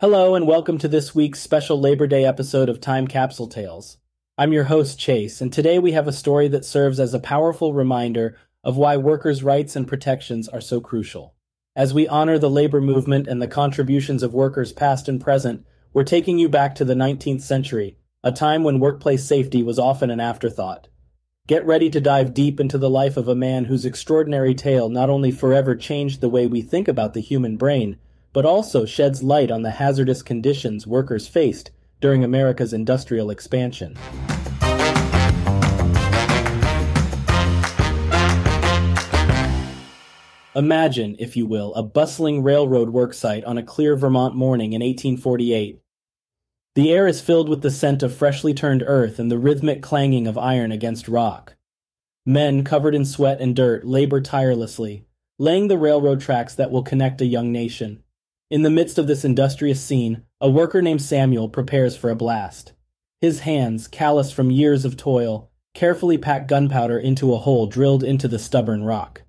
Hello, and welcome to this week's special Labor Day episode of Time Capsule Tales. I'm your host, Chase, and today we have a story that serves as a powerful reminder of why workers' rights and protections are so crucial. As we honor the labor movement and the contributions of workers past and present, we're taking you back to the 19th century, a time when workplace safety was often an afterthought. Get ready to dive deep into the life of a man whose extraordinary tale not only forever changed the way we think about the human brain, but also sheds light on the hazardous conditions workers faced during America's industrial expansion. Imagine, if you will, a bustling railroad worksite on a clear Vermont morning in 1848. The air is filled with the scent of freshly turned earth and the rhythmic clanging of iron against rock. Men covered in sweat and dirt labor tirelessly, laying the railroad tracks that will connect a young nation. In the midst of this industrious scene, a worker named Samuel prepares for a blast. His hands, calloused from years of toil, carefully pack gunpowder into a hole drilled into the stubborn rock.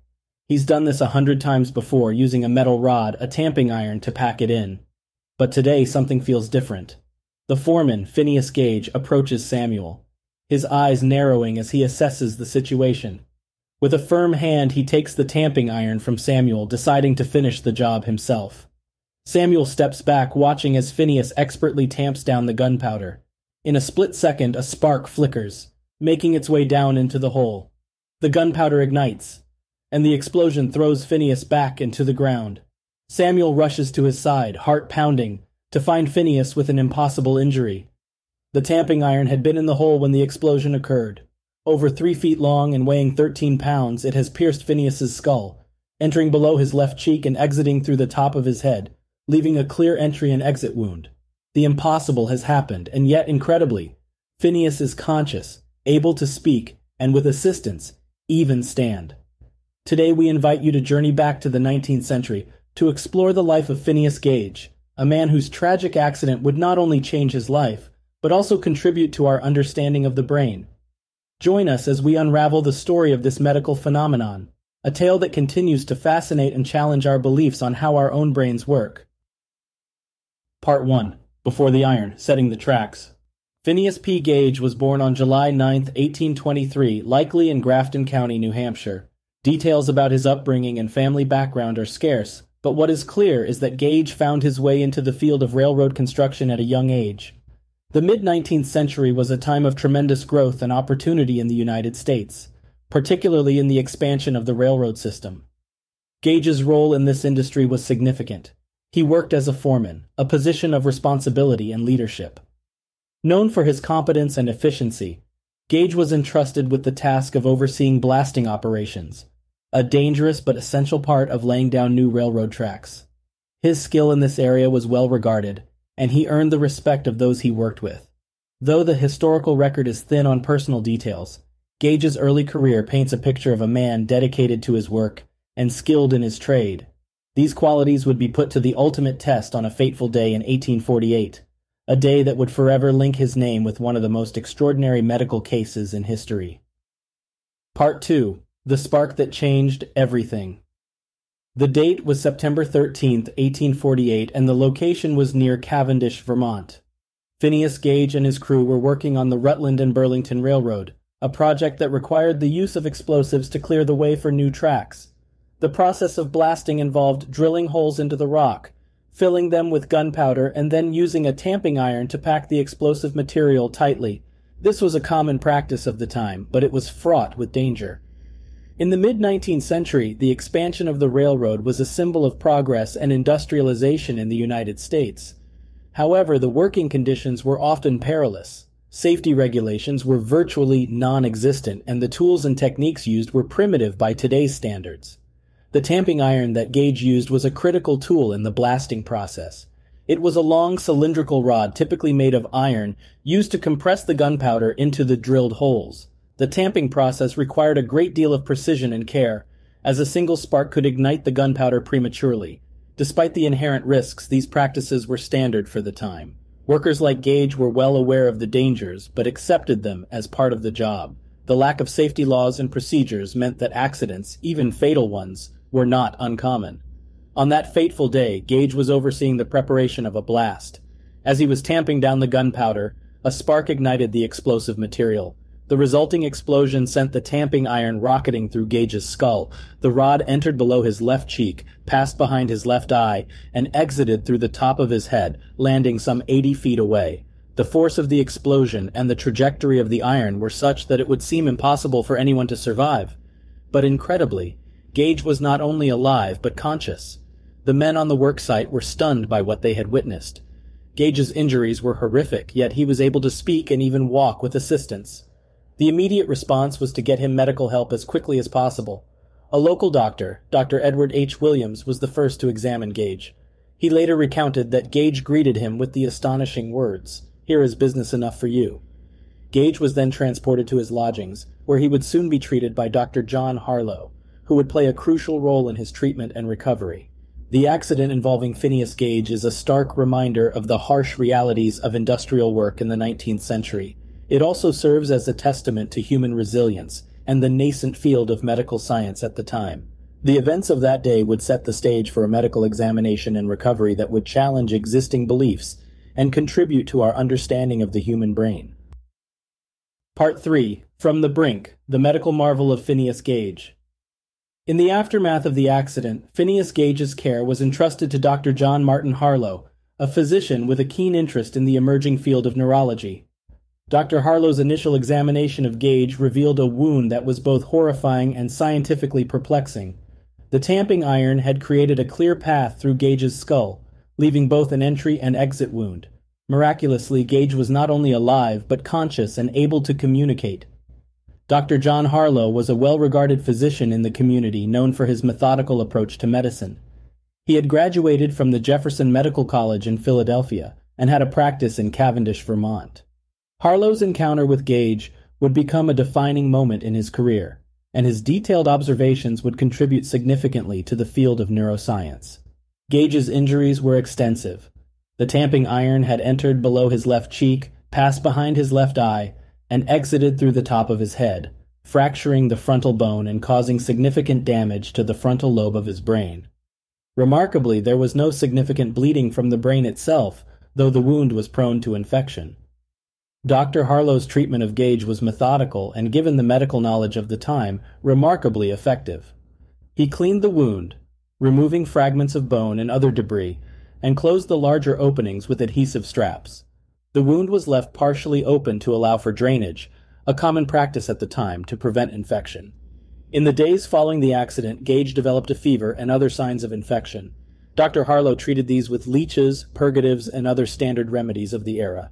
He's done this a hundred times before using a metal rod, a tamping iron, to pack it in. But today something feels different. The foreman, Phineas Gage, approaches Samuel, his eyes narrowing as he assesses the situation. With a firm hand, he takes the tamping iron from Samuel, deciding to finish the job himself. Samuel steps back, watching as Phineas expertly tamps down the gunpowder. In a split second, a spark flickers, making its way down into the hole. The gunpowder ignites, and the explosion throws Phineas back into the ground. Samuel rushes to his side, heart pounding, to find Phineas with an impossible injury. The tamping iron had been in the hole when the explosion occurred. Over three feet long and weighing thirteen pounds, it has pierced Phineas's skull, entering below his left cheek and exiting through the top of his head, leaving a clear entry and exit wound. The impossible has happened, and yet, incredibly, Phineas is conscious, able to speak, and with assistance, even stand. Today we invite you to journey back to the 19th century to explore the life of Phineas Gage, a man whose tragic accident would not only change his life, but also contribute to our understanding of the brain. Join us as we unravel the story of this medical phenomenon, a tale that continues to fascinate and challenge our beliefs on how our own brains work. Part 1 Before the Iron Setting the Tracks. Phineas P. Gage was born on July 9, 1823, likely in Grafton County, New Hampshire. Details about his upbringing and family background are scarce, but what is clear is that Gage found his way into the field of railroad construction at a young age. The mid 19th century was a time of tremendous growth and opportunity in the United States, particularly in the expansion of the railroad system. Gage's role in this industry was significant. He worked as a foreman, a position of responsibility and leadership. Known for his competence and efficiency, Gage was entrusted with the task of overseeing blasting operations, a dangerous but essential part of laying down new railroad tracks. His skill in this area was well regarded, and he earned the respect of those he worked with. Though the historical record is thin on personal details, Gage's early career paints a picture of a man dedicated to his work and skilled in his trade, these qualities would be put to the ultimate test on a fateful day in 1848, a day that would forever link his name with one of the most extraordinary medical cases in history. Part 2 The Spark That Changed Everything. The date was September 13, 1848, and the location was near Cavendish, Vermont. Phineas Gage and his crew were working on the Rutland and Burlington Railroad, a project that required the use of explosives to clear the way for new tracks. The process of blasting involved drilling holes into the rock, filling them with gunpowder, and then using a tamping iron to pack the explosive material tightly. This was a common practice of the time, but it was fraught with danger. In the mid 19th century, the expansion of the railroad was a symbol of progress and industrialization in the United States. However, the working conditions were often perilous. Safety regulations were virtually non existent, and the tools and techniques used were primitive by today's standards. The tamping iron that Gage used was a critical tool in the blasting process. It was a long cylindrical rod, typically made of iron, used to compress the gunpowder into the drilled holes. The tamping process required a great deal of precision and care, as a single spark could ignite the gunpowder prematurely. Despite the inherent risks, these practices were standard for the time. Workers like Gage were well aware of the dangers, but accepted them as part of the job. The lack of safety laws and procedures meant that accidents, even fatal ones, were not uncommon. On that fateful day, Gage was overseeing the preparation of a blast. As he was tamping down the gunpowder, a spark ignited the explosive material. The resulting explosion sent the tamping iron rocketing through Gage's skull. The rod entered below his left cheek, passed behind his left eye, and exited through the top of his head, landing some 80 feet away. The force of the explosion and the trajectory of the iron were such that it would seem impossible for anyone to survive. But incredibly, Gage was not only alive but conscious. The men on the worksite were stunned by what they had witnessed. Gage's injuries were horrific, yet he was able to speak and even walk with assistance. The immediate response was to get him medical help as quickly as possible. A local doctor, Dr. Edward H. Williams, was the first to examine Gage. He later recounted that Gage greeted him with the astonishing words, Here is business enough for you. Gage was then transported to his lodgings, where he would soon be treated by Dr. John Harlow, who would play a crucial role in his treatment and recovery. The accident involving Phineas Gage is a stark reminder of the harsh realities of industrial work in the 19th century it also serves as a testament to human resilience and the nascent field of medical science at the time. The events of that day would set the stage for a medical examination and recovery that would challenge existing beliefs and contribute to our understanding of the human brain. Part 3 From the Brink The Medical Marvel of Phineas Gage. In the aftermath of the accident, Phineas Gage's care was entrusted to Dr. John Martin Harlow, a physician with a keen interest in the emerging field of neurology. Dr. Harlow's initial examination of Gage revealed a wound that was both horrifying and scientifically perplexing. The tamping iron had created a clear path through Gage's skull, leaving both an entry and exit wound. Miraculously, Gage was not only alive, but conscious and able to communicate. Dr. John Harlow was a well regarded physician in the community known for his methodical approach to medicine. He had graduated from the Jefferson Medical College in Philadelphia and had a practice in Cavendish, Vermont. Harlow's encounter with Gage would become a defining moment in his career, and his detailed observations would contribute significantly to the field of neuroscience. Gage's injuries were extensive. The tamping iron had entered below his left cheek, passed behind his left eye, and exited through the top of his head, fracturing the frontal bone and causing significant damage to the frontal lobe of his brain. Remarkably, there was no significant bleeding from the brain itself, though the wound was prone to infection. Dr. Harlow's treatment of Gage was methodical and, given the medical knowledge of the time, remarkably effective. He cleaned the wound, removing fragments of bone and other debris, and closed the larger openings with adhesive straps. The wound was left partially open to allow for drainage, a common practice at the time to prevent infection. In the days following the accident, Gage developed a fever and other signs of infection. Dr. Harlow treated these with leeches, purgatives, and other standard remedies of the era.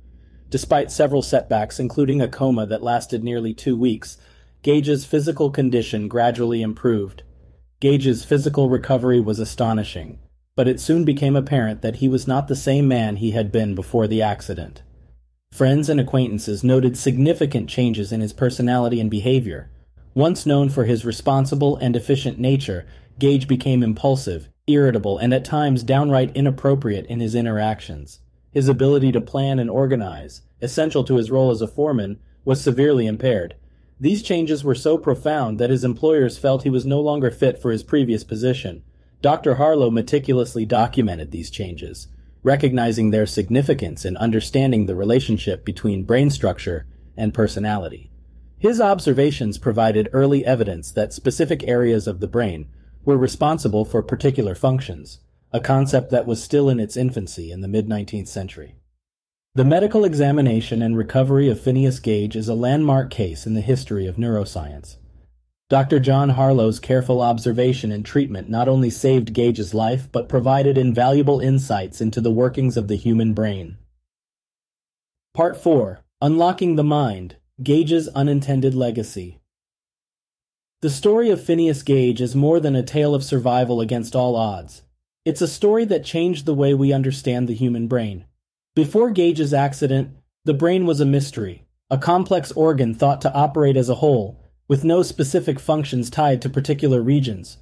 Despite several setbacks, including a coma that lasted nearly two weeks, Gage's physical condition gradually improved. Gage's physical recovery was astonishing, but it soon became apparent that he was not the same man he had been before the accident. Friends and acquaintances noted significant changes in his personality and behavior. Once known for his responsible and efficient nature, Gage became impulsive, irritable, and at times downright inappropriate in his interactions. His ability to plan and organize, essential to his role as a foreman, was severely impaired. These changes were so profound that his employers felt he was no longer fit for his previous position. Dr. Harlow meticulously documented these changes, recognizing their significance in understanding the relationship between brain structure and personality. His observations provided early evidence that specific areas of the brain were responsible for particular functions a concept that was still in its infancy in the mid 19th century. The medical examination and recovery of Phineas Gage is a landmark case in the history of neuroscience. Dr. John Harlow's careful observation and treatment not only saved Gage's life, but provided invaluable insights into the workings of the human brain. Part 4 Unlocking the Mind Gage's Unintended Legacy. The story of Phineas Gage is more than a tale of survival against all odds. It's a story that changed the way we understand the human brain. Before Gage's accident, the brain was a mystery, a complex organ thought to operate as a whole, with no specific functions tied to particular regions.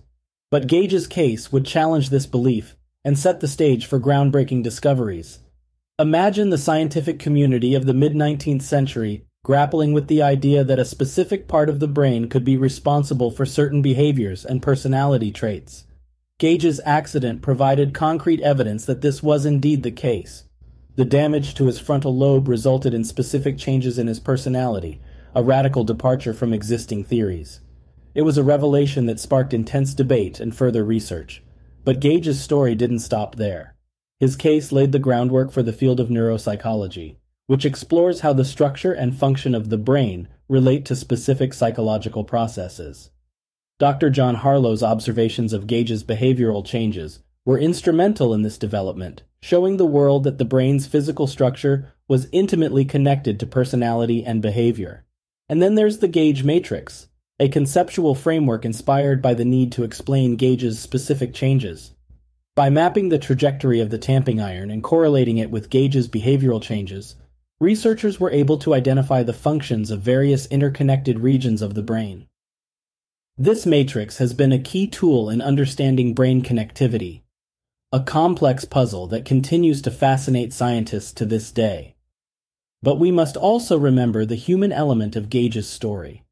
But Gage's case would challenge this belief and set the stage for groundbreaking discoveries. Imagine the scientific community of the mid 19th century grappling with the idea that a specific part of the brain could be responsible for certain behaviors and personality traits. Gage's accident provided concrete evidence that this was indeed the case. The damage to his frontal lobe resulted in specific changes in his personality, a radical departure from existing theories. It was a revelation that sparked intense debate and further research. But Gage's story didn't stop there. His case laid the groundwork for the field of neuropsychology, which explores how the structure and function of the brain relate to specific psychological processes. Dr. John Harlow's observations of Gage's behavioral changes were instrumental in this development, showing the world that the brain's physical structure was intimately connected to personality and behavior. And then there's the Gage matrix, a conceptual framework inspired by the need to explain Gage's specific changes. By mapping the trajectory of the tamping iron and correlating it with Gage's behavioral changes, researchers were able to identify the functions of various interconnected regions of the brain. This matrix has been a key tool in understanding brain connectivity, a complex puzzle that continues to fascinate scientists to this day. But we must also remember the human element of Gage's story.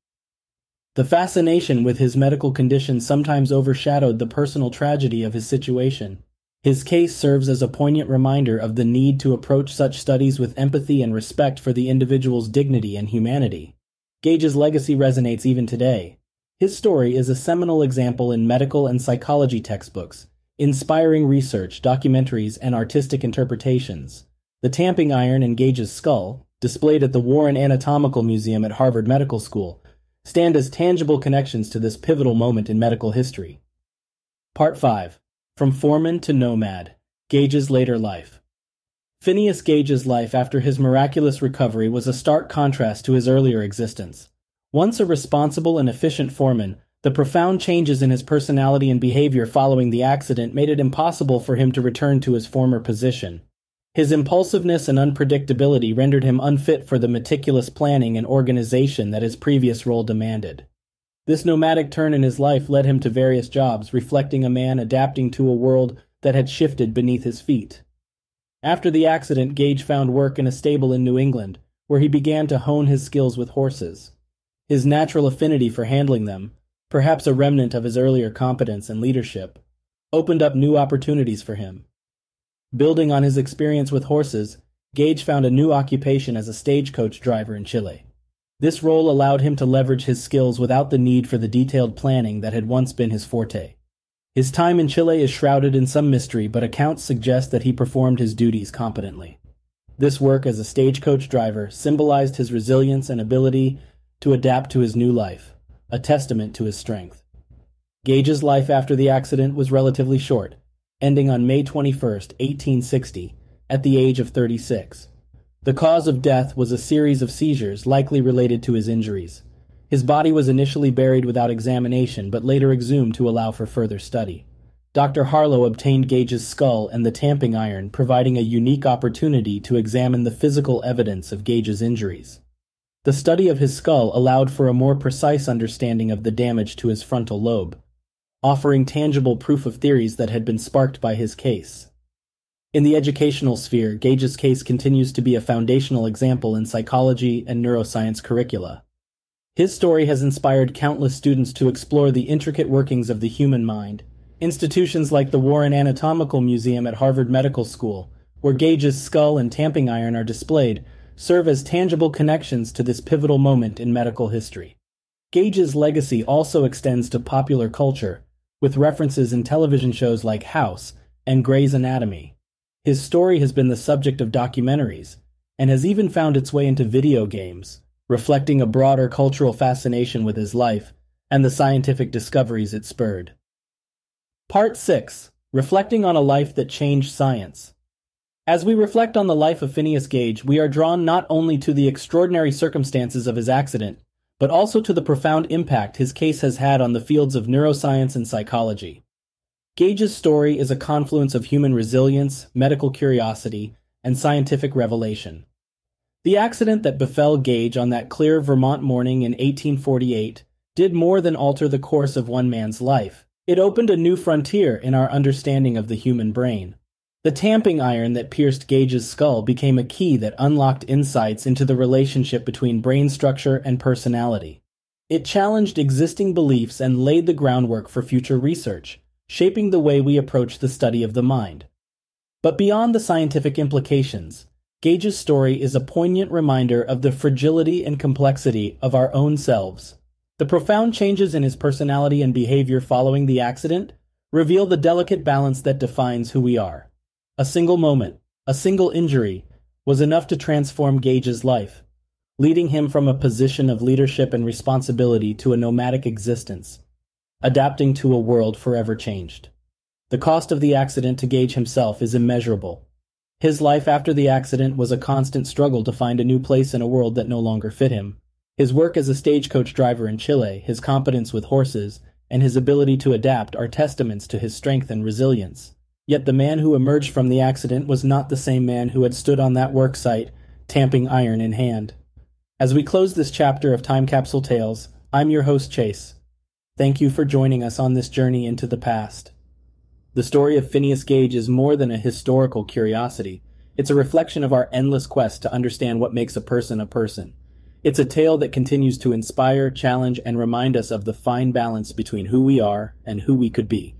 The fascination with his medical condition sometimes overshadowed the personal tragedy of his situation. His case serves as a poignant reminder of the need to approach such studies with empathy and respect for the individual's dignity and humanity. Gage's legacy resonates even today. His story is a seminal example in medical and psychology textbooks, inspiring research, documentaries, and artistic interpretations. The tamping iron in Gage's skull, displayed at the Warren Anatomical Museum at Harvard Medical School, stand as tangible connections to this pivotal moment in medical history. Part 5 From Foreman to Nomad Gage's Later Life. Phineas Gage's life after his miraculous recovery was a stark contrast to his earlier existence. Once a responsible and efficient foreman, the profound changes in his personality and behavior following the accident made it impossible for him to return to his former position. His impulsiveness and unpredictability rendered him unfit for the meticulous planning and organization that his previous role demanded. This nomadic turn in his life led him to various jobs, reflecting a man adapting to a world that had shifted beneath his feet. After the accident, Gage found work in a stable in New England, where he began to hone his skills with horses. His natural affinity for handling them, perhaps a remnant of his earlier competence and leadership, opened up new opportunities for him. Building on his experience with horses, Gage found a new occupation as a stagecoach driver in Chile. This role allowed him to leverage his skills without the need for the detailed planning that had once been his forte. His time in Chile is shrouded in some mystery, but accounts suggest that he performed his duties competently. This work as a stagecoach driver symbolized his resilience and ability to adapt to his new life, a testament to his strength. Gage's life after the accident was relatively short, ending on May 21, 1860, at the age of 36. The cause of death was a series of seizures likely related to his injuries. His body was initially buried without examination, but later exhumed to allow for further study. Dr. Harlow obtained Gage's skull and the tamping iron, providing a unique opportunity to examine the physical evidence of Gage's injuries. The study of his skull allowed for a more precise understanding of the damage to his frontal lobe, offering tangible proof of theories that had been sparked by his case. In the educational sphere, Gage's case continues to be a foundational example in psychology and neuroscience curricula. His story has inspired countless students to explore the intricate workings of the human mind. Institutions like the Warren Anatomical Museum at Harvard Medical School, where Gage's skull and tamping iron are displayed, serve as tangible connections to this pivotal moment in medical history. Gage's legacy also extends to popular culture, with references in television shows like House and Grey's Anatomy. His story has been the subject of documentaries, and has even found its way into video games, reflecting a broader cultural fascination with his life and the scientific discoveries it spurred. Part 6 Reflecting on a Life That Changed Science. As we reflect on the life of Phineas Gage, we are drawn not only to the extraordinary circumstances of his accident, but also to the profound impact his case has had on the fields of neuroscience and psychology. Gage's story is a confluence of human resilience, medical curiosity, and scientific revelation. The accident that befell Gage on that clear Vermont morning in 1848 did more than alter the course of one man's life. It opened a new frontier in our understanding of the human brain. The tamping iron that pierced Gage's skull became a key that unlocked insights into the relationship between brain structure and personality. It challenged existing beliefs and laid the groundwork for future research, shaping the way we approach the study of the mind. But beyond the scientific implications, Gage's story is a poignant reminder of the fragility and complexity of our own selves. The profound changes in his personality and behavior following the accident reveal the delicate balance that defines who we are. A single moment, a single injury, was enough to transform Gage's life, leading him from a position of leadership and responsibility to a nomadic existence, adapting to a world forever changed. The cost of the accident to Gage himself is immeasurable. His life after the accident was a constant struggle to find a new place in a world that no longer fit him. His work as a stagecoach driver in Chile, his competence with horses, and his ability to adapt are testaments to his strength and resilience. Yet the man who emerged from the accident was not the same man who had stood on that work site, tamping iron in hand. As we close this chapter of Time Capsule Tales, I'm your host, Chase. Thank you for joining us on this journey into the past. The story of Phineas Gage is more than a historical curiosity. It's a reflection of our endless quest to understand what makes a person a person. It's a tale that continues to inspire, challenge, and remind us of the fine balance between who we are and who we could be.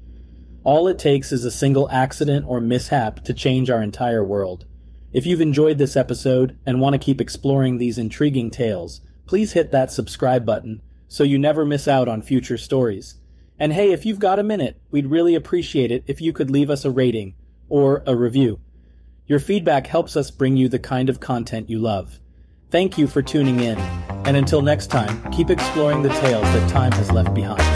All it takes is a single accident or mishap to change our entire world. If you've enjoyed this episode and want to keep exploring these intriguing tales, please hit that subscribe button so you never miss out on future stories. And hey, if you've got a minute, we'd really appreciate it if you could leave us a rating or a review. Your feedback helps us bring you the kind of content you love. Thank you for tuning in, and until next time, keep exploring the tales that time has left behind.